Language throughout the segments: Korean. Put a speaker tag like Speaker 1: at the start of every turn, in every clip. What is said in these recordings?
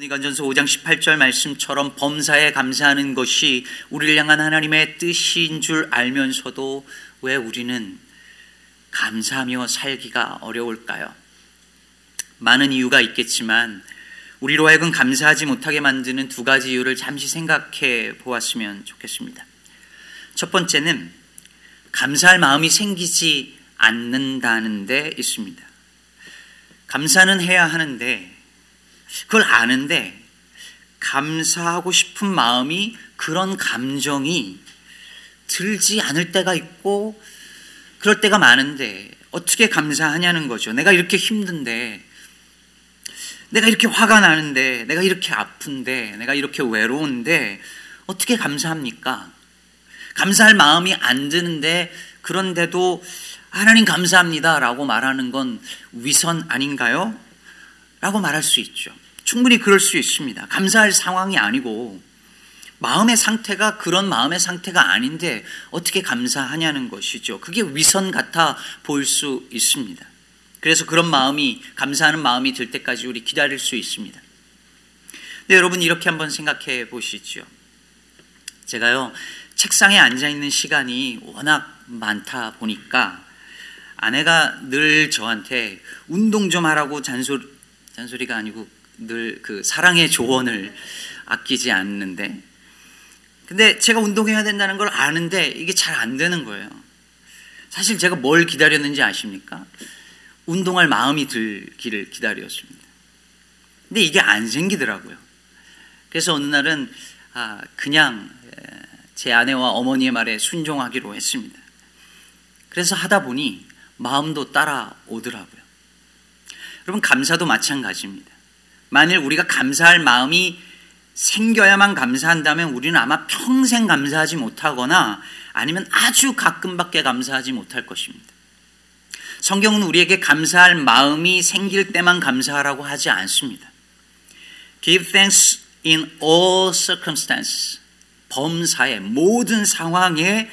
Speaker 1: 고린도전서 5장 18절 말씀처럼 범사에 감사하는 것이 우리를 향한 하나님의 뜻인 줄 알면서도 왜 우리는 감사하며 살기가 어려울까요? 많은 이유가 있겠지만 우리로 하여금 감사하지 못하게 만드는 두 가지 이유를 잠시 생각해 보았으면 좋겠습니다. 첫 번째는 감사할 마음이 생기지 않는다는 데 있습니다. 감사는 해야 하는데 그걸 아는데 감사하고 싶은 마음이 그런 감정이 들지 않을 때가 있고 그럴 때가 많은데 어떻게 감사하냐는 거죠. 내가 이렇게 힘든데 내가 이렇게 화가 나는데 내가 이렇게 아픈데 내가 이렇게 외로운데 어떻게 감사합니까? 감사할 마음이 안 드는데 그런데도 하나님 감사합니다 라고 말하는 건 위선 아닌가요? 라고 말할 수 있죠. 충분히 그럴 수 있습니다. 감사할 상황이 아니고 마음의 상태가 그런 마음의 상태가 아닌데 어떻게 감사하냐는 것이죠. 그게 위선 같아 보일 수 있습니다. 그래서 그런 마음이 감사하는 마음이 들 때까지 우리 기다릴 수 있습니다. 네, 여러분 이렇게 한번 생각해 보시죠. 제가요 책상에 앉아 있는 시간이 워낙 많다 보니까 아내가 늘 저한테 운동 좀 하라고 잔소리 잔소리가 아니고 늘 그 사랑의 조언을 아끼지 않는데 근데 제가 운동해야 된다는 걸 아는데 이게 잘 안 되는 거예요. 사실 제가 뭘 기다렸는지 아십니까? 운동할 마음이 들기를 기다렸습니다. 근데 이게 안 생기더라고요. 그래서 어느 날은 아, 그냥 제 아내와 어머니의 말에 순종하기로 했습니다. 그래서 하다 보니 마음도 따라오더라고요. 여러분, 감사도 마찬가지입니다. 만일 우리가 감사할 마음이 생겨야만 감사한다면 우리는 아마 평생 감사하지 못하거나 아니면 아주 가끔밖에 감사하지 못할 것입니다. 성경은 우리에게 감사할 마음이 생길 때만 감사하라고 하지 않습니다. Give thanks in all circumstances. 범사의 모든 상황에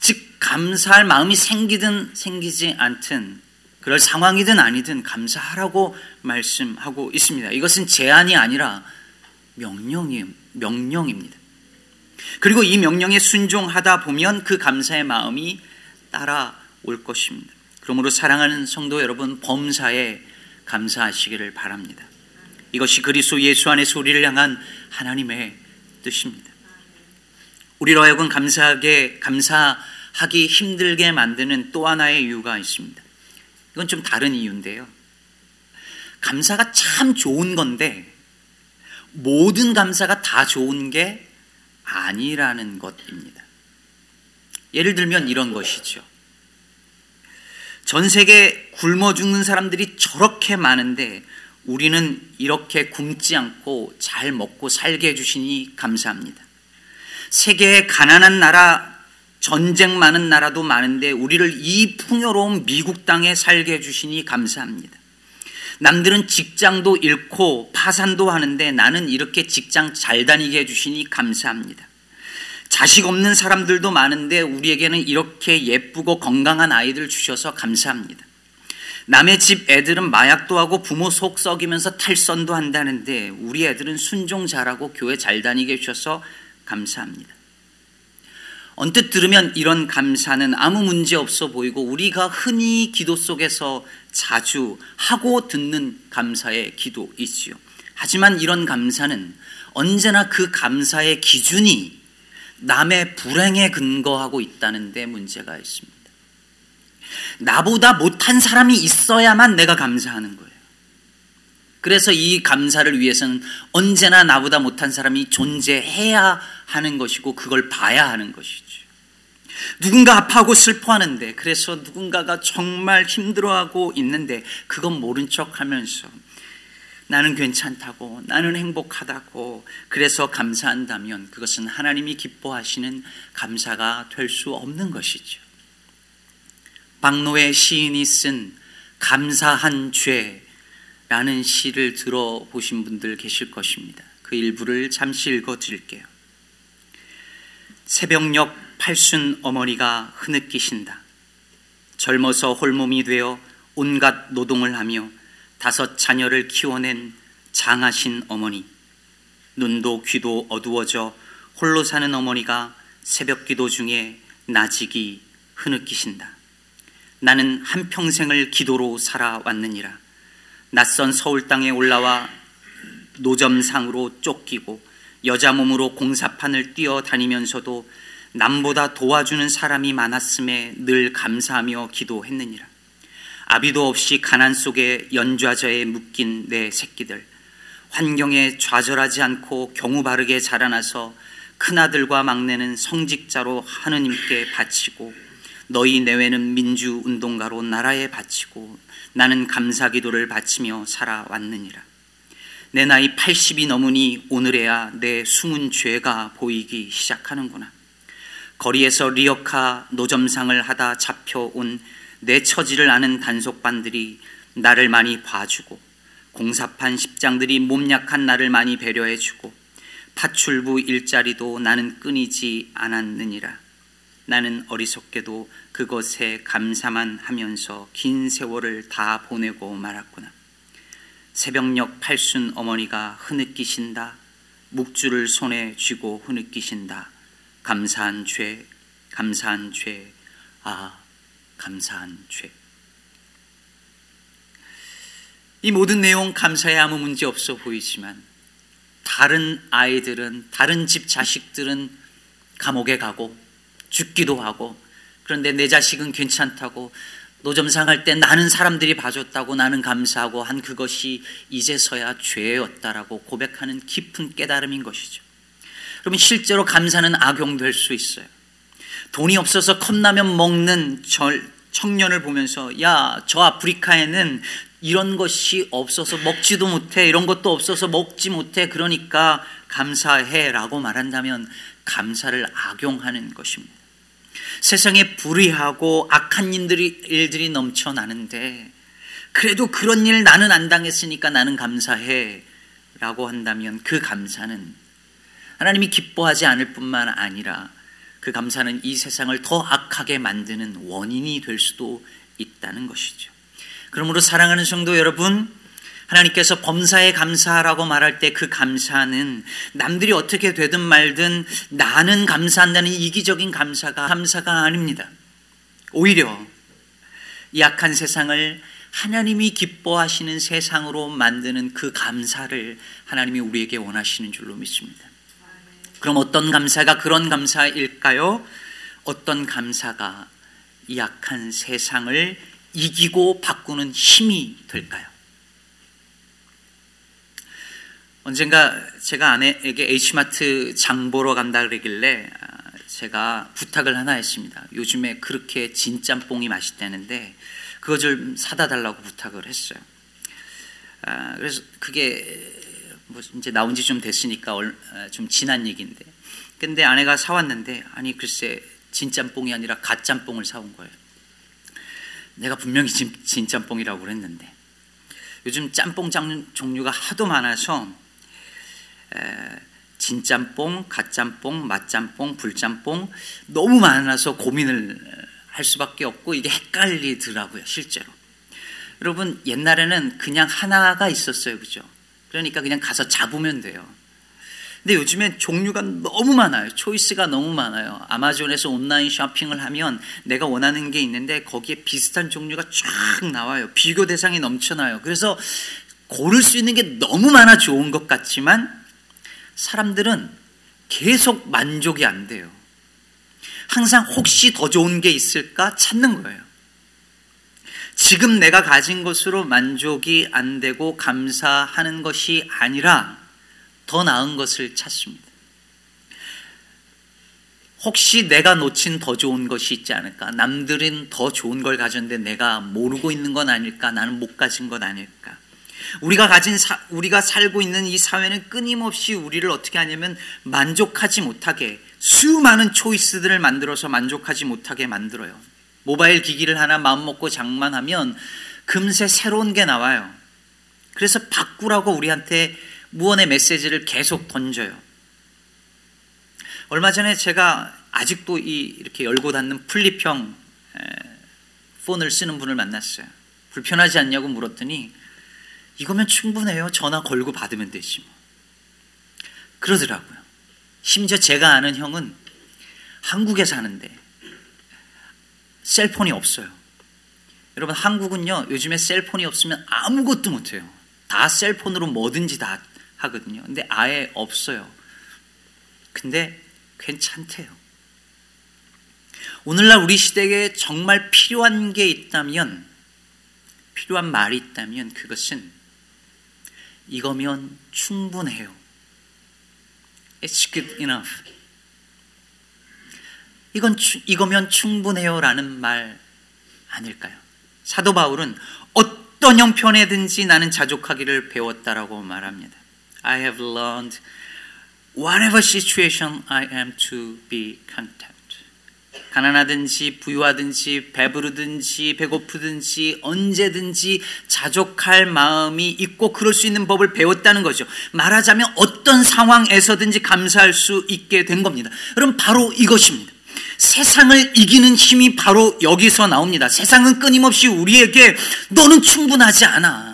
Speaker 1: 즉 감사할 마음이 생기든 생기지 않든 그럴 상황이든 아니든 감사하라고 말씀하고 있습니다. 이것은 제안이 아니라 명령이 명령입니다. 그리고 이 명령에 순종하다 보면 그 감사의 마음이 따라올 것입니다. 그러므로 사랑하는 성도 여러분 범사에 감사하시기를 바랍니다. 이것이 그리스도 예수 안에서 우리를 향한 하나님의 뜻입니다. 우리로 하여금 감사하게 감사하기 힘들게 만드는 또 하나의 이유가 있습니다. 이건 좀 다른 이유인데요. 감사가 참 좋은 건데 모든 감사가 다 좋은 게 아니라는 것입니다. 예를 들면 이런 것이죠. 전 세계 굶어 죽는 사람들이 저렇게 많은데 우리는 이렇게 굶지 않고 잘 먹고 살게 해주시니 감사합니다. 세계의 가난한 나라, 전쟁 많은 나라도 많은데 우리를 이 풍요로운 미국 땅에 살게 해주시니 감사합니다. 남들은 직장도 잃고 파산도 하는데 나는 이렇게 직장 잘 다니게 해주시니 감사합니다. 자식 없는 사람들도 많은데 우리에게는 이렇게 예쁘고 건강한 아이들 주셔서 감사합니다. 남의 집 애들은 마약도 하고 부모 속 썩이면서 탈선도 한다는데 우리 애들은 순종 잘하고 교회 잘 다니게 해주셔서 감사합니다. 언뜻 들으면 이런 감사는 아무 문제 없어 보이고 우리가 흔히 기도 속에서 자주 하고 듣는 감사의 기도이지요. 하지만 이런 감사는 언제나 그 감사의 기준이 남의 불행에 근거하고 있다는 데 문제가 있습니다. 나보다 못한 사람이 있어야만 내가 감사하는 거예요. 그래서 이 감사를 위해서는 언제나 나보다 못한 사람이 존재해야 하는 것이고 그걸 봐야 하는 것이죠. 누군가 아파하고 슬퍼하는데 그래서 누군가가 정말 힘들어하고 있는데 그건 모른 척 하면서 나는 괜찮다고, 나는 행복하다고, 그래서 감사한다면 그것은 하나님이 기뻐하시는 감사가 될 수 없는 것이죠. 박노의 시인이 쓴 감사한 죄라는 시를 들어보신 분들 계실 것입니다. 그 일부를 잠시 읽어 드릴게요. 새벽녘 팔순 어머니가 흐느끼신다. 젊어서 홀몸이 되어 온갖 노동을 하며 다섯 자녀를 키워낸 장하신 어머니, 눈도 귀도 어두워져 홀로 사는 어머니가 새벽 기도 중에 나직이 흐느끼신다. 나는 한평생을 기도로 살아왔느니라. 낯선 서울 땅에 올라와 노점상으로 쫓기고 여자 몸으로 공사판을 뛰어다니면서도 남보다 도와주는 사람이 많았음에 늘 감사하며 기도했느니라. 아비도 없이 가난 속에 연좌저에 묶인 내 새끼들, 환경에 좌절하지 않고 경우 바르게 자라나서 큰아들과 막내는 성직자로 하느님께 바치고 너희 내외는 민주운동가로 나라에 바치고 나는 감사 기도를 바치며 살아왔느니라. 내 나이 80이 넘으니 오늘에야 내 숨은 죄가 보이기 시작하는구나. 거리에서 리어카 노점상을 하다 잡혀온 내 처지를 아는 단속반들이 나를 많이 봐주고 공사판 십장들이 몸 약한 나를 많이 배려해주고 파출부 일자리도 나는 끊이지 않았느니라. 나는 어리석게도 그것에 감사만 하면서 긴 세월을 다 보내고 말았구나. 새벽녘 팔순 어머니가 흐느끼신다. 묵주를 손에 쥐고 흐느끼신다. 감사한 죄, 감사한 죄, 아, 감사한 죄. 이 모든 내용 감사에 아무 문제 없어 보이지만 다른 아이들은 다른 집 자식들은 감옥에 가고 죽기도 하고 그런데 내 자식은 괜찮다고 노점상 할 때 나는 사람들이 봐줬다고 나는 감사하고 한 그것이 이제서야 죄였다라고 고백하는 깊은 깨달음인 것이죠. 그러면 실제로 감사는 악용될 수 있어요. 돈이 없어서 컵라면 먹는 청년을 보면서 야, 저 아프리카에는 이런 것이 없어서 먹지도 못해. 이런 것도 없어서 먹지 못해. 그러니까 감사해. 라고 말한다면 감사를 악용하는 것입니다. 세상에 불의하고 악한 일들이, 일들이 넘쳐나는데 그래도 그런 일 나는 안 당했으니까 나는 감사해. 라고 한다면 그 감사는 하나님이 기뻐하지 않을 뿐만 아니라 그 감사는 이 세상을 더 악하게 만드는 원인이 될 수도 있다는 것이죠. 그러므로 사랑하는 성도 여러분, 하나님께서 범사에 감사하라고 말할 때 그 감사는 남들이 어떻게 되든 말든 나는 감사한다는 이기적인 감사가 감사가 아닙니다. 오히려 약한 세상을 하나님이 기뻐하시는 세상으로 만드는 그 감사를 하나님이 우리에게 원하시는 줄로 믿습니다. 그럼 어떤 감사가 그런 감사일까요? 어떤 감사가 약한 세상을 이기고 바꾸는 힘이 될까요? 언젠가 제가 아내에게 H마트 장 보러 간다 그러길래 아, 제가 부탁을 하나 했습니다. 요즘에 그렇게 진짬뽕이 맛있다는데 그거 좀 사다 달라고 부탁을 했어요. 아, 그래서 그게 뭐 이제 나온 지 좀 됐으니까 아, 좀 지난 얘기인데 근데 아내가 사왔는데 아니 글쎄 진짬뽕이 아니라 갓짬뽕을 사온 거예요. 내가 분명히 진, 진짬뽕이라고 그랬는데 요즘 짬뽕 장 종류가 하도 많아서 에, 진짬뽕, 갓짬뽕, 맛짬뽕, 불짬뽕 너무 많아서 고민을 할 수밖에 없고 이게 헷갈리더라고요 실제로. 여러분 옛날에는 그냥 하나가 있었어요, 그죠? 그러니까 그냥 가서 잡으면 돼요. 근데 요즘엔 종류가 너무 많아요. 초이스가 너무 많아요. 아마존에서 온라인 쇼핑을 하면 내가 원하는 게 있는데 거기에 비슷한 종류가 쫙 나와요. 비교 대상이 넘쳐나요. 그래서 고를 수 있는 게 너무 많아 좋은 것 같지만 사람들은 계속 만족이 안 돼요. 항상 혹시 더 좋은 게 있을까 찾는 거예요. 지금 내가 가진 것으로 만족이 안 되고 감사하는 것이 아니라 더 나은 것을 찾습니다. 혹시 내가 놓친 더 좋은 것이 있지 않을까? 남들은 더 좋은 걸 가졌는데 내가 모르고 있는 건 아닐까? 나는 못 가진 것 아닐까? 우리가 가진 사, 우리가 살고 있는 이 사회는 끊임없이 우리를 어떻게 하냐면 만족하지 못하게 수많은 초이스들을 만들어서 만족하지 못하게 만들어요. 모바일 기기를 하나 마음 먹고 장만하면 금세 새로운 게 나와요. 그래서 바꾸라고 우리한테 무언의 메시지를 계속 던져요. 얼마 전에 제가 아직도 이 이렇게 열고 닫는 플립형 폰을 쓰는 분을 만났어요. 불편하지 않냐고 물었더니 이거면 충분해요. 전화 걸고 받으면 되지 뭐. 그러더라고요. 심지어 제가 아는 형은 한국에 사는데 셀폰이 없어요. 여러분 한국은요 요즘에 셀폰이 없으면 아무것도 못해요. 다 셀폰으로 뭐든지 다 하거든요. 근데 아예 없어요. 근데 괜찮대요. 오늘날 우리 시대에 정말 필요한 게 있다면 필요한 말이 있다면 그것은 이거면 충분해요. It's good enough. 이건 이거면 충분해요라는 말 아닐까요? 사도 바울은 어떤 형편에든지 나는 자족하기를 배웠다라고 말합니다. I have learned whatever situation I am to be content. 가난하든지 부유하든지 배부르든지 배고프든지 언제든지 자족할 마음이 있고 그럴 수 있는 법을 배웠다는 거죠. 말하자면 어떤 상황에서든지 감사할 수 있게 된 겁니다. 그럼 바로 이것입니다. 세상을 이기는 힘이 바로 여기서 나옵니다. 세상은 끊임없이 우리에게 너는 충분하지 않아.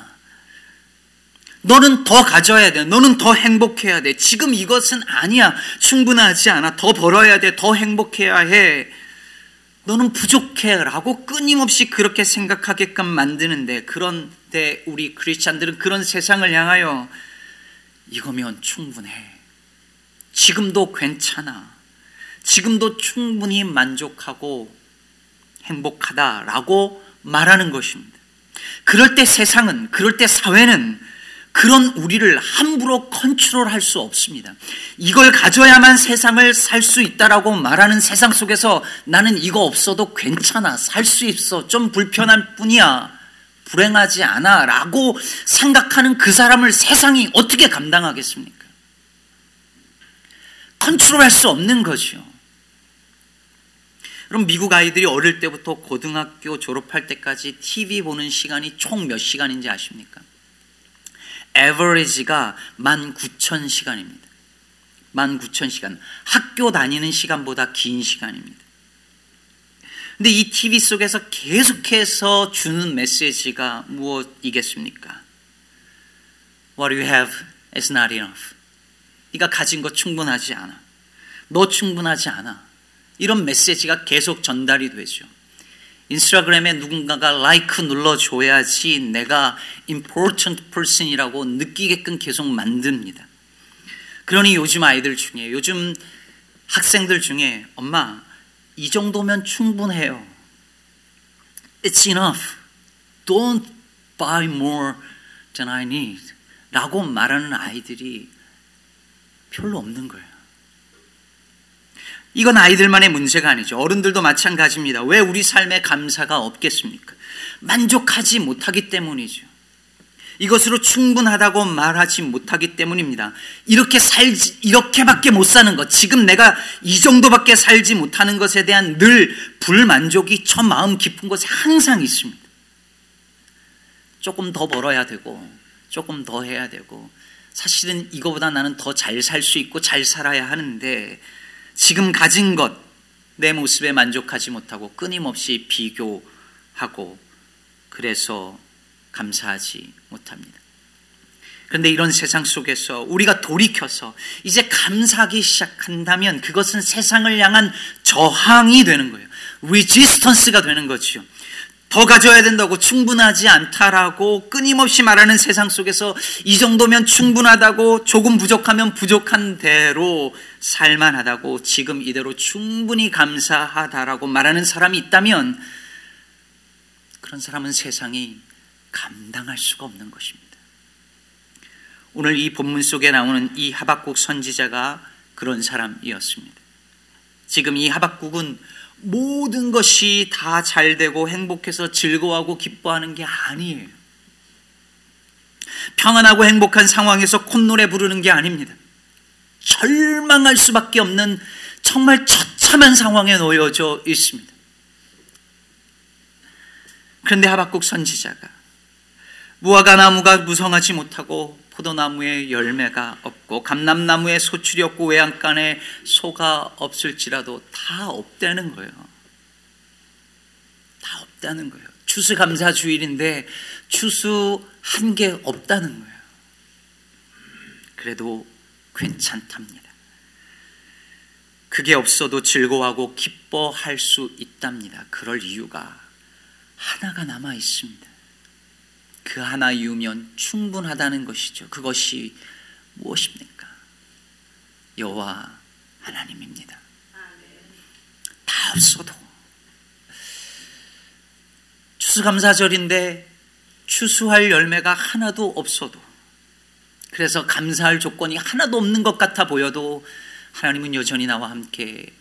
Speaker 1: 너는 더 가져야 돼. 너는 더 행복해야 돼. 지금 이것은 아니야. 충분하지 않아. 더 벌어야 돼. 더 행복해야 해. 너는 부족해. 라고 끊임없이 그렇게 생각하게끔 만드는데, 그런데 우리 크리스찬들은 그런 세상을 향하여 이거면 충분해. 지금도 괜찮아. 지금도 충분히 만족하고 행복하다라고 말하는 것입니다. 그럴 때 세상은, 그럴 때 사회는 그런 우리를 함부로 컨트롤할 수 없습니다. 이걸 가져야만 세상을 살 수 있다라고 말하는 세상 속에서 나는 이거 없어도 괜찮아. 살 수 있어. 좀 불편할 뿐이야. 불행하지 않아. 라고 생각하는 그 사람을 세상이 어떻게 감당하겠습니까? 컨트롤 할 수 없는 거죠. 그럼 미국 아이들이 어릴 때부터 고등학교 졸업할 때까지 TV 보는 시간이 총 몇 시간인지 아십니까? 에버리지가 19,000시간입니다. 19,000시간. 학교 다니는 시간보다 긴 시간입니다. 근데 이 TV 속에서 계속해서 주는 메시지가 무엇이겠습니까? What you have is not enough. 네가 가진 것 충분하지 않아. 너 충분하지 않아. 이런 메시지가 계속 전달이 되죠. 인스타그램에 누군가가 라이크 눌러줘야지 내가 important person이라고 느끼게끔 계속 만듭니다. 그러니 요즘 아이들 중에, 요즘 학생들 중에 엄마, 이 정도면 충분해요. It's enough. Don't buy more than I need. 라고 말하는 아이들이 별로 없는 거예요. 이건 아이들만의 문제가 아니죠. 어른들도 마찬가지입니다. 왜 우리 삶에 감사가 없겠습니까? 만족하지 못하기 때문이죠. 이것으로 충분하다고 말하지 못하기 때문입니다. 이렇게 살지, 이렇게밖에 못 사는 것, 지금 내가 이 정도밖에 살지 못하는 것에 대한 늘 불만족이 저 마음 깊은 곳에 항상 있습니다. 조금 더 벌어야 되고, 조금 더 해야 되고, 사실은 이거보다 나는 더 잘 살 수 있고 잘 살아야 하는데, 지금 가진 것, 내 모습에 만족하지 못하고 끊임없이 비교하고 그래서 감사하지 못합니다. 그런데 이런 세상 속에서 우리가 돌이켜서 이제 감사하기 시작한다면 그것은 세상을 향한 저항이 되는 거예요. 리지스턴스가 되는 거죠. 더 가져야 된다고 충분하지 않다라고 끊임없이 말하는 세상 속에서 이 정도면 충분하다고 조금 부족하면 부족한 대로 살만하다고 지금 이대로 충분히 감사하다라고 말하는 사람이 있다면 그런 사람은 세상이 감당할 수가 없는 것입니다. 오늘 이 본문 속에 나오는 이 하박국 선지자가 그런 사람이었습니다. 지금 이 하박국은 모든 것이 다 잘 되고 행복해서 즐거워하고 기뻐하는 게 아니에요. 평안하고 행복한 상황에서 콧노래 부르는 게 아닙니다. 절망할 수밖에 없는 정말 처참한 상황에 놓여져 있습니다. 그런데 하박국 선지자가 무화과 나무가 무성하지 못하고 포도나무에 열매가 없고 감람나무에 소출이 없고 외양간에 소가 없을지라도 다 없다는 거예요. 다 없다는 거예요. 추수 감사 주일인데 추수 한 게 없다는 거예요. 그래도 괜찮답니다. 그게 없어도 즐거워하고 기뻐할 수 있답니다. 그럴 이유가 하나가 남아 있습니다. 그 하나 이유면 충분하다는 것이죠. 그것이 무엇입니까? 여호와 하나님입니다. 다 없어도 추수감사절인데 추수할 열매가 하나도 없어도 그래서 감사할 조건이 하나도 없는 것 같아 보여도 하나님은 여전히 나와 함께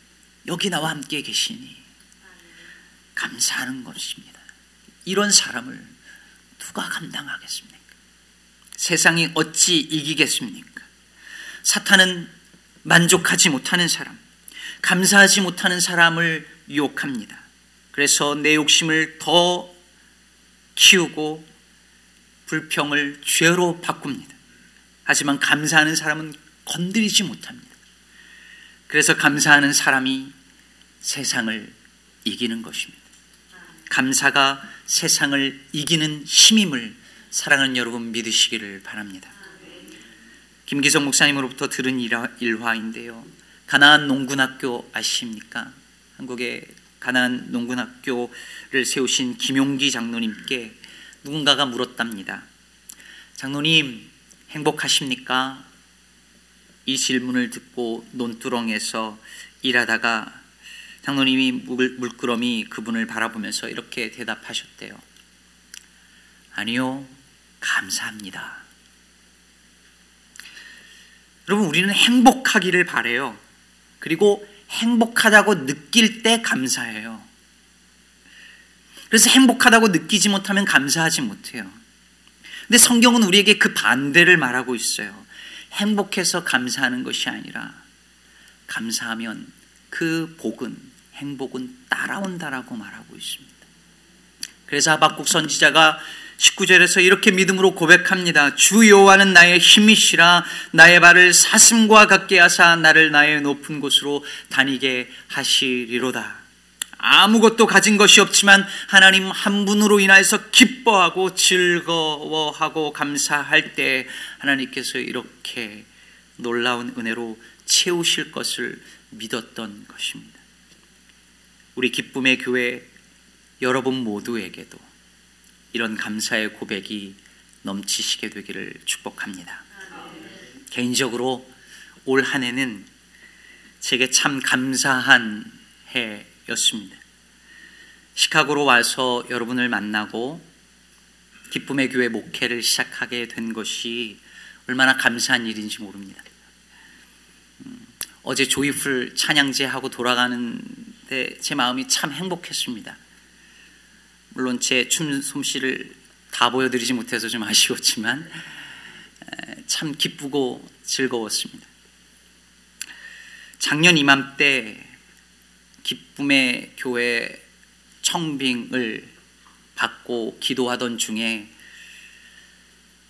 Speaker 1: 여기 나와 함께 계시니 감사하는 것입니다. 이런 사람을 누가 감당하겠습니까? 세상이 어찌 이기겠습니까? 사탄은 만족하지 못하는 사람, 감사하지 못하는 사람을 유혹합니다. 그래서 내 욕심을 더 키우고 불평을 죄로 바꿉니다. 하지만 감사하는 사람은 건드리지 못합니다. 그래서 감사하는 사람이 세상을 이기는 것입니다. 감사가 세상을 이기는 힘임을 사랑하는 여러분 믿으시기를 바랍니다. 김기성 목사님으로부터 들은 일화인데요. 가나안 농군학교 아십니까? 한국의 가나안 농군학교를 세우신 김용기 장로님께 누군가가 물었답니다. 장로님 행복하십니까? 이 질문을 듣고 논두렁에서 일하다가 장로님이 물끄러미 그분을 바라보면서 이렇게 대답하셨대요. 아니요, 감사합니다. 여러분, 우리는 행복하기를 바래요. 그리고 행복하다고 느낄 때 감사해요. 그래서 행복하다고 느끼지 못하면 감사하지 못해요. 근데 성경은 우리에게 그 반대를 말하고 있어요. 행복해서 감사하는 것이 아니라 감사하면 그 복은 행복은 따라온다라고 말하고 있습니다. 그래서 하박국 선지자가 19절에서 이렇게 믿음으로 고백합니다. 주 여호와는 나의 힘이시라 나의 발을 사슴과 같게 하사 나를 나의 높은 곳으로 다니게 하시리로다. 아무것도 가진 것이 없지만 하나님 한 분으로 인하여서 기뻐하고 즐거워하고 감사할 때 하나님께서 이렇게 놀라운 은혜로 채우실 것을 믿었던 것입니다. 우리 기쁨의 교회 여러분 모두에게도 이런 감사의 고백이 넘치시게 되기를 축복합니다. 개인적으로 올 한 해는 제게 참 감사한 해였습니다. 시카고로 와서 여러분을 만나고 기쁨의 교회 목회를 시작하게 된 것이 얼마나 감사한 일인지 모릅니다. 음, 어제 조이풀 찬양제 하고 돌아가는 데제 마음이 참 행복했습니다. 물론 제 춤 솜씨를 다 보여드리지 못해서 좀 아쉬웠지만 참 기쁘고 즐거웠습니다. 작년 이맘때 기쁨의 교회 청빙을 받고 기도하던 중에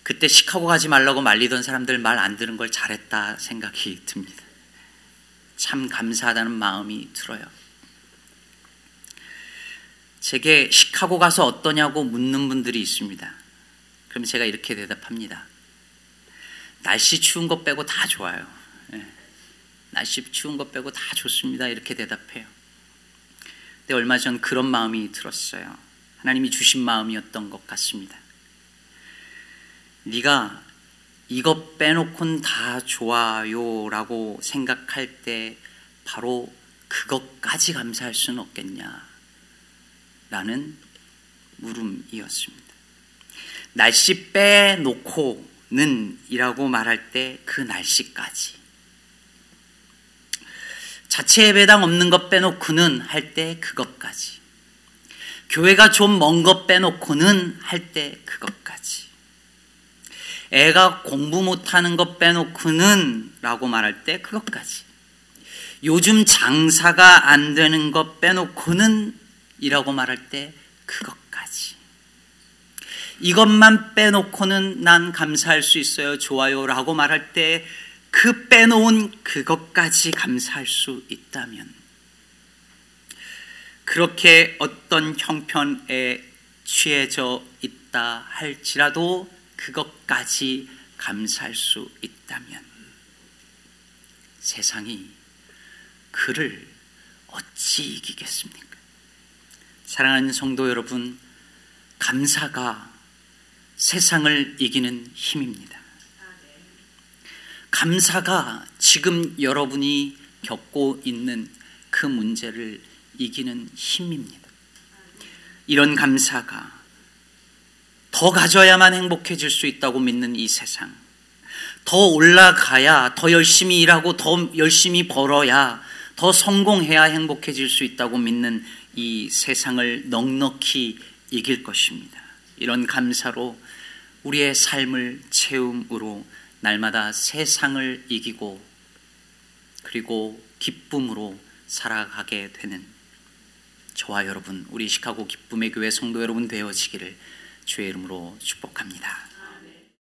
Speaker 1: 그때 시카고 가지 말라고 말리던 사람들 말 안 들은 걸 잘했다 생각이 듭니다. 참 감사하다는 마음이 들어요. 제게 시카고 가서 어떠냐고 묻는 분들이 있습니다. 그럼 제가 이렇게 대답합니다. 날씨 추운 것 빼고 다 좋아요. 네. 날씨 추운 것 빼고 다 좋습니다. 이렇게 대답해요. 근데 얼마 전 그런 마음이 들었어요. 하나님이 주신 마음이었던 것 같습니다. 네가 이것 빼놓곤 다 좋아요라고 생각할 때 바로 그것까지 감사할 수는 없겠냐? 라는 물음이었습니다. 날씨 빼놓고는 이라고 말할 때 그 날씨까지. 자체 예배당 없는 것 빼놓고는 할 때 그것까지. 교회가 좀 먼 것 빼놓고는 할 때 그것까지. 애가 공부 못하는 것 빼놓고는 라고 말할 때 그것까지. 요즘 장사가 안 되는 것 빼놓고는 이라고 말할 때 그것까지. 이것만 빼놓고는 난 감사할 수 있어요. 좋아요. 라고 말할 때 그 빼놓은 그것까지 감사할 수 있다면 그렇게 어떤 형편에 취해져 있다 할지라도 그것까지 감사할 수 있다면 세상이 그를 어찌 이기겠습니까? 사랑하는 성도 여러분, 감사가 세상을 이기는 힘입니다. 감사가 지금 여러분이 겪고 있는 그 문제를 이기는 힘입니다. 이런 감사가 더 가져야만 행복해질 수 있다고 믿는 이 세상. 더 올라가야, 더 열심히 일하고, 더 열심히 벌어야, 더 성공해야 행복해질 수 있다고 믿는 이 세상을 넉넉히 이길 것입니다. 이런 감사로 우리의 삶을 채움으로 날마다 세상을 이기고 그리고 기쁨으로 살아가게 되는 저와 여러분, 우리 시카고 기쁨의 교회 성도 여러분 되어지기를 주의 이름으로 축복합니다.